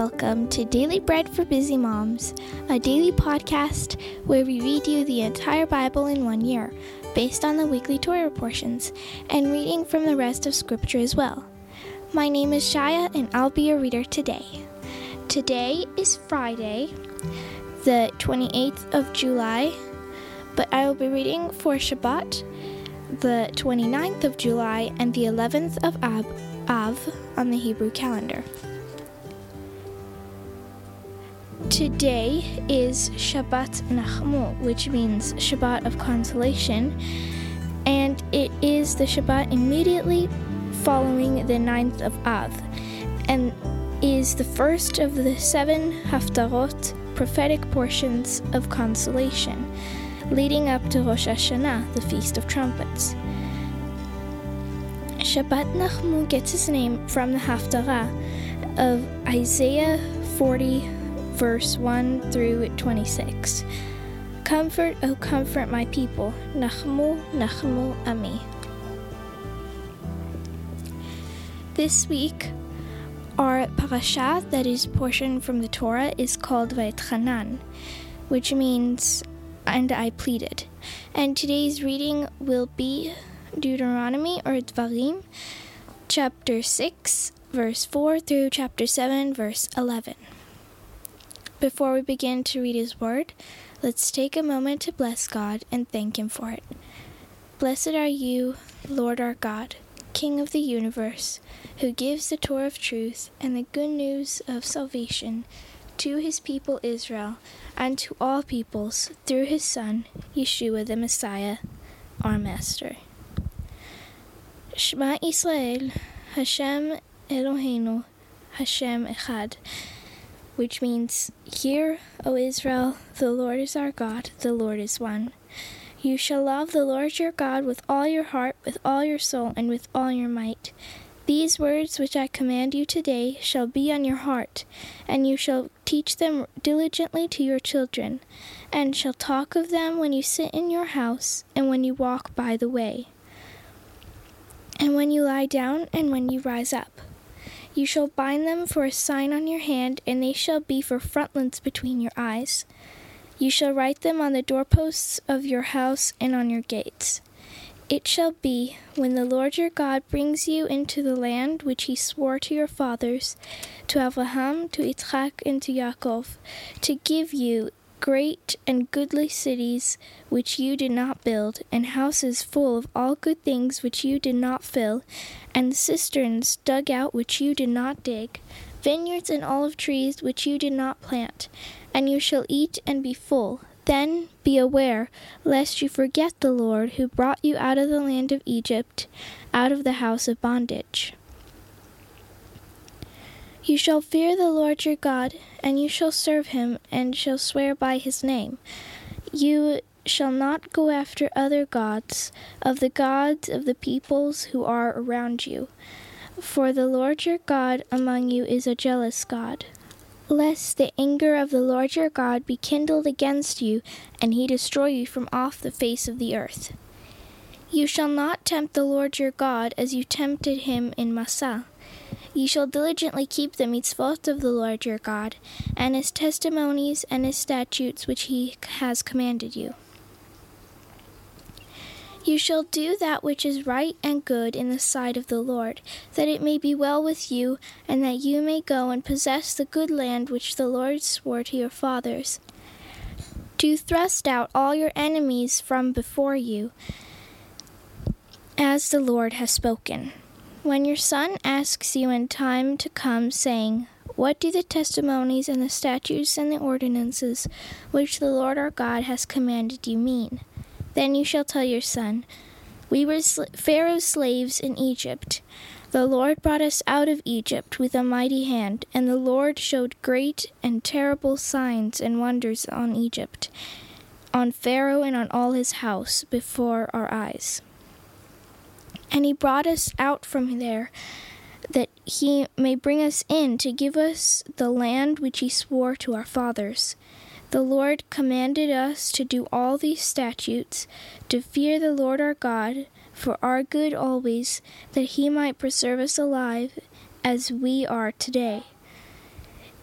welcome to Daily Bread for Busy Moms, a daily podcast where we read you the entire Bible in one year, based on the weekly Torah portions, and reading from the rest of Scripture as well. My name is Shaya, and I'll be your reader today. Today is Friday, the 28th of July, but I will be reading for Shabbat, the 29th of July, and the 11th of Ab, Av on the Hebrew calendar. Today is Shabbat Nachmu, which means Shabbat of consolation, and it is the Shabbat immediately following the 9th of Av, and is the first of the seven Haftarot prophetic portions of consolation, leading up to Rosh Hashanah, the Feast of Trumpets. Shabbat Nachmu gets its name from the Haftarah of Isaiah 40 verse 1 through 26. Comfort, O comfort my people. Nachmu, Nachmu Ami. This week, our parasha that is portion from the Torah is called Vaetchanan, which means and I pleaded. And today's reading will be Deuteronomy or Dvarim, chapter 6, verse 4 through chapter 7, verse 11. Before we begin to read His Word, let's take a moment to bless God and thank Him for it. Blessed are you, Lord our God, King of the universe, who gives the Torah of truth and the good news of salvation to His people Israel and to all peoples through His Son, Yeshua the Messiah, our Master. Shema Israel, Hashem Eloheinu, Hashem Echad which means, Hear, O Israel, the Lord is our God, the Lord is one. You shall love the Lord your God with all your heart, with all your soul, and with all your might. These words which I command you today shall be on your heart, and you shall teach them diligently to your children, and shall talk of them when you sit in your house, and when you walk by the way, and when you lie down, and when you rise up. You shall bind them for a sign on your hand, and they shall be for frontlets between your eyes. You shall write them on the doorposts of your house and on your gates. It shall be, when the Lord your God brings you into the land which he swore to your fathers, to Abraham, to Isaac, and to Jacob, to give you great and goodly cities which you did not build, and houses full of all good things which you did not fill, and cisterns dug out which you did not dig, vineyards and olive trees which you did not plant, and you shall eat and be full. Then be aware, lest you forget the Lord who brought you out of the land of Egypt, out of the house of bondage. You shall fear the Lord your God, and you shall serve him, and shall swear by his name. You shall not go after other gods, of the gods of the peoples who are around you. For the Lord your God among you is a jealous God. Lest the anger of the Lord your God be kindled against you, and he destroy you from off the face of the earth. You shall not tempt the Lord your God as you tempted him in Massah Ye shall diligently keep the mitzvot of the Lord your God, and his testimonies and his statutes which he has commanded you. You shall do that which is right and good in the sight of the Lord, that it may be well with you, and that you may go and possess the good land which the Lord swore to your fathers. To thrust out all your enemies from before you, as the Lord has spoken. When your son asks you in time to come, saying, What do the testimonies and the statutes and the ordinances which the Lord our God has commanded you mean? Then you shall tell your son, We were Pharaoh's slaves in Egypt. The Lord brought us out of Egypt with a mighty hand, and the Lord showed great and terrible signs and wonders on Egypt, on Pharaoh and on all his house, before our eyes. And he brought us out from there, that he may bring us in to give us the land which he swore to our fathers. The Lord commanded us to do all these statutes, to fear the Lord our God, for our good always, that he might preserve us alive as we are today.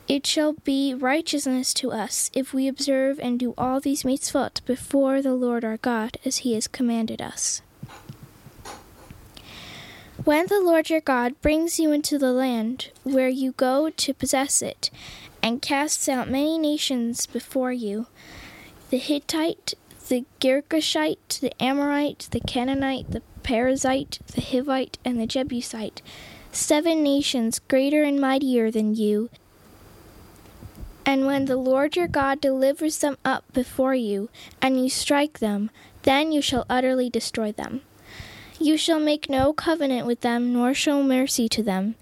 It shall be righteousness to us if we observe and do all these mitzvot before the Lord our God, as he has commanded us. When the Lord your God brings you into the land where you go to possess it, and casts out many nations before you the Hittite, the Girgashite, the Amorite, the Canaanite, the Perizzite, the Hivite, and the Jebusite, seven nations greater and mightier than you. And when the Lord your God delivers them up before you, and you strike them, then you shall utterly destroy them. You shall make no covenant with them, nor show mercy to them.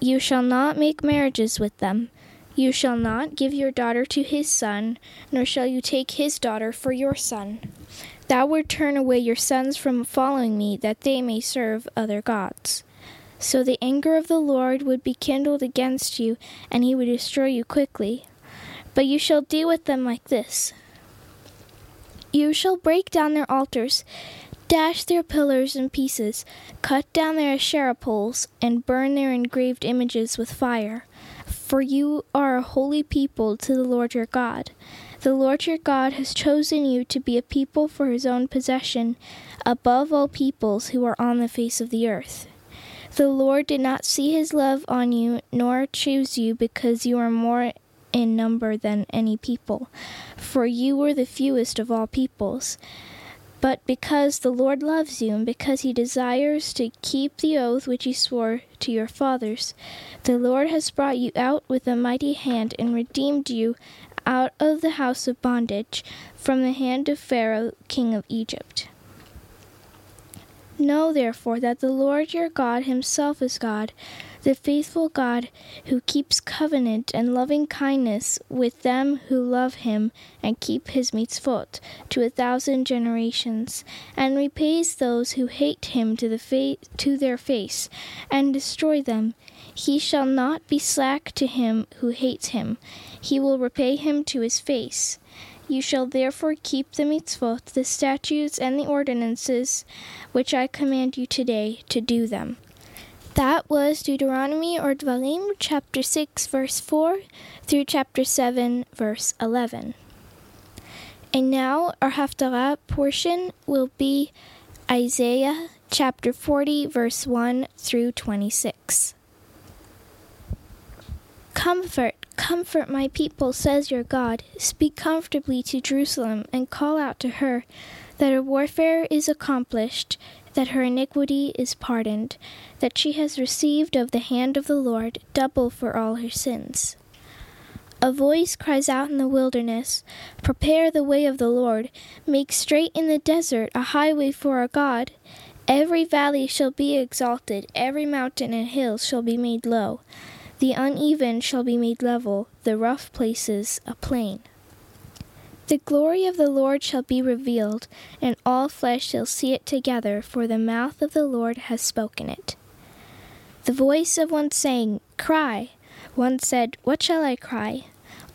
You shall not make marriages with them. You shall not give your daughter to his son, nor shall you take his daughter for your son. Thou would turn away your sons from following me, that they may serve other gods. So the anger of the Lord would be kindled against you, and he would destroy you quickly. But you shall deal with them like this You shall break down their altars dash their pillars in pieces, cut down their Asherah poles, and burn their engraved images with fire. For you are a holy people to the Lord your God. The Lord your God has chosen you to be a people for his own possession, above all peoples who are on the face of the earth. The Lord did not see his love on you, nor choose you because you are more in number than any people, for you were the fewest of all peoples. But because the Lord loves you, and because he desires to keep the oath which he swore to your fathers, the Lord has brought you out with a mighty hand and redeemed you out of the house of bondage from the hand of Pharaoh, king of Egypt. Know therefore that the Lord your God himself is God the faithful God who keeps covenant and loving kindness with them who love him and keep his mitzvot to a thousand generations, and repays those who hate him to, the fa- to their face, and destroy them. He shall not be slack to him who hates him, he will repay him to his face. You shall therefore keep the mitzvot, the statutes, and the ordinances which I command you today to do them. That was Deuteronomy or Dvarim, chapter 6, verse 4 through chapter 7, verse 11. And now our Haftarah portion will be Isaiah chapter 40, verse 1 through 26. Comfort, comfort my people, says your God. Speak comfortably to Jerusalem and call out to her that her warfare is accomplished that her iniquity is pardoned, that she has received of the hand of the Lord double for all her sins. A voice cries out in the wilderness, Prepare the way of the Lord, make straight in the desert a highway for our God. Every valley shall be exalted, every mountain and hill shall be made low. The uneven shall be made level, the rough places a plain. The glory of the Lord shall be revealed, and all flesh shall see it together, for the mouth of the Lord has spoken it. The voice of one saying, Cry. One said, What shall I cry?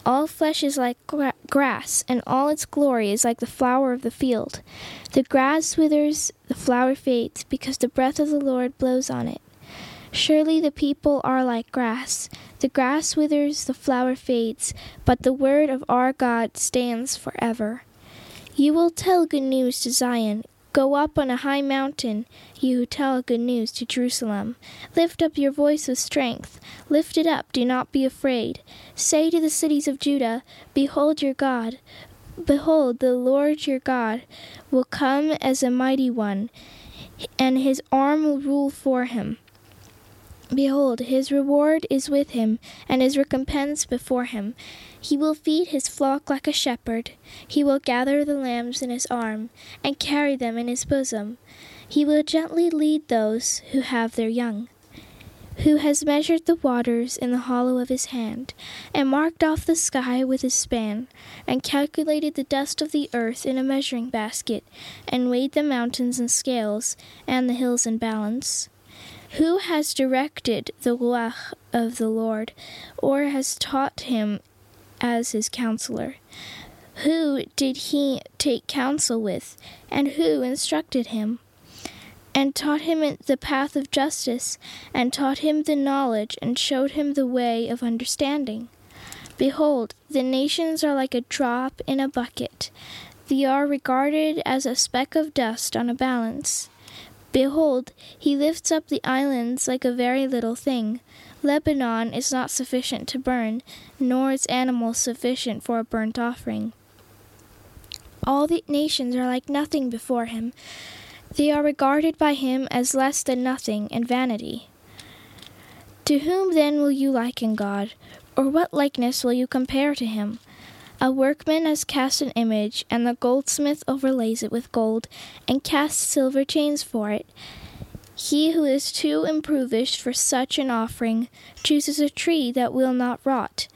All flesh is like gra- grass, and all its glory is like the flower of the field. The grass withers, the flower fades, because the breath of the Lord blows on it. Surely the people are like grass. The grass withers, the flower fades, but the word of our God stands forever. You will tell good news to Zion. Go up on a high mountain, you who tell good news to Jerusalem. Lift up your voice with strength. Lift it up, do not be afraid. Say to the cities of Judah, Behold your God. Behold, the Lord your God will come as a mighty one, and his arm will rule for him. Behold, his reward is with him, and his recompense before him. He will feed his flock like a shepherd. He will gather the lambs in his arm, and carry them in his bosom. He will gently lead those who have their young. Who has measured the waters in the hollow of his hand, and marked off the sky with his span, and calculated the dust of the earth in a measuring basket, and weighed the mountains in scales, and the hills in balance? Who has directed the Ruach of the Lord, or has taught him as his counselor? Who did he take counsel with, and who instructed him? And taught him the path of justice, and taught him the knowledge, and showed him the way of understanding? Behold, the nations are like a drop in a bucket. They are regarded as a speck of dust on a balance. Behold, he lifts up the islands like a very little thing. Lebanon is not sufficient to burn, nor its animals sufficient for a burnt offering. All the nations are like nothing before him. They are regarded by him as less than nothing and vanity. To whom then will you liken God, or what likeness will you compare to him? A workman has cast an image, and the goldsmith overlays it with gold, and casts silver chains for it. He who is too impoverished for such an offering chooses a tree that will not rot.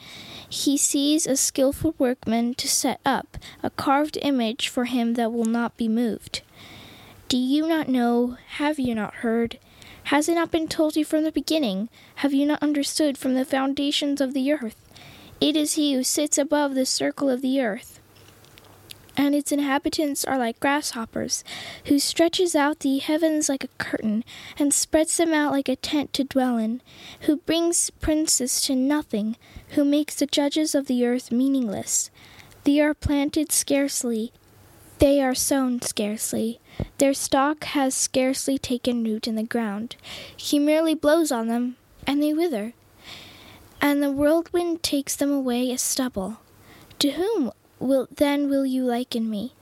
He sees a skilful workman to set up a carved image for him that will not be moved. Do you not know? Have you not heard? Has it not been told you from the beginning? Have you not understood from the foundations of the earth? It is he who sits above the circle of the earth, and its inhabitants are like grasshoppers, who stretches out the heavens like a curtain, and spreads them out like a tent to dwell in, who brings princes to nothing, who makes the judges of the earth meaningless. They are planted scarcely, they are sown scarcely. Their stalk has scarcely taken root in the ground. He merely blows on them, and they wither and the whirlwind takes them away as stubble. To whom will then will you liken me?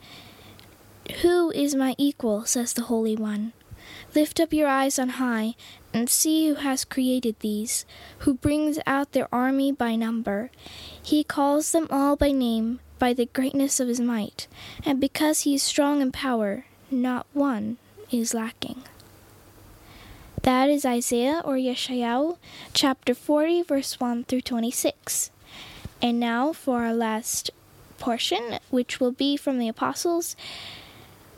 Who is my equal, says the Holy One. Lift up your eyes on high, and see who has created these, who brings out their army by number. He calls them all by name, by the greatness of his might, and because he is strong in power, not one is lacking. That is Isaiah or Yeshayahu, chapter 40, verse 1 through 26. And now for our last portion, which will be from the apostles,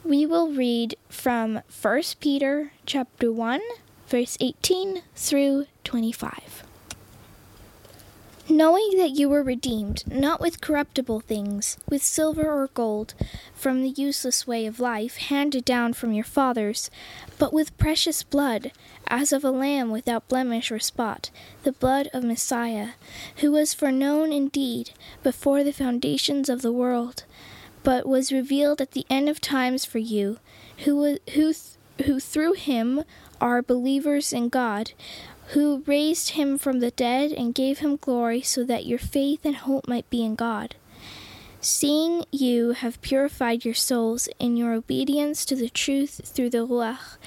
we will read from 1 Peter chapter 1, verse 18 through 25 knowing that you were redeemed, not with corruptible things, with silver or gold, from the useless way of life handed down from your fathers, but with precious blood, as of a lamb without blemish or spot, the blood of Messiah, who was foreknown indeed before the foundations of the world, but was revealed at the end of times for you, who, who, who through him are believers in God who raised him from the dead and gave him glory, so that your faith and hope might be in God. Seeing you have purified your souls in your obedience to the truth through the Ruach,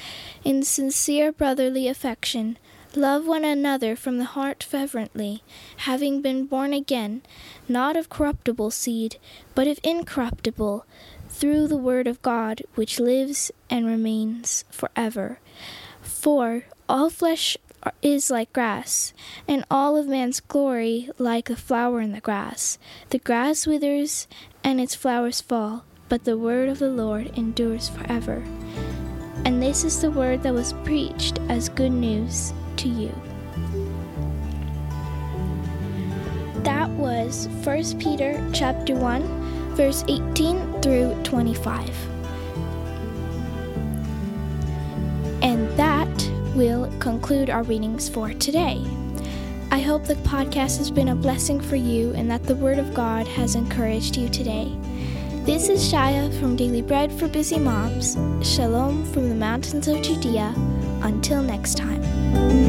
in sincere brotherly affection, love one another from the heart fervently, having been born again, not of corruptible seed, but of incorruptible, through the word of God, which lives and remains forever. For all flesh is like grass, and all of man's glory like a flower in the grass. The grass withers and its flowers fall, but the word of the Lord endures forever. And this is the word that was preached as good news to you. That was 1 Peter chapter 1 verse 18 through 25. Will conclude our readings for today. I hope the podcast has been a blessing for you and that the Word of God has encouraged you today. This is Shaya from Daily Bread for Busy Moms. Shalom from the mountains of Judea. Until next time.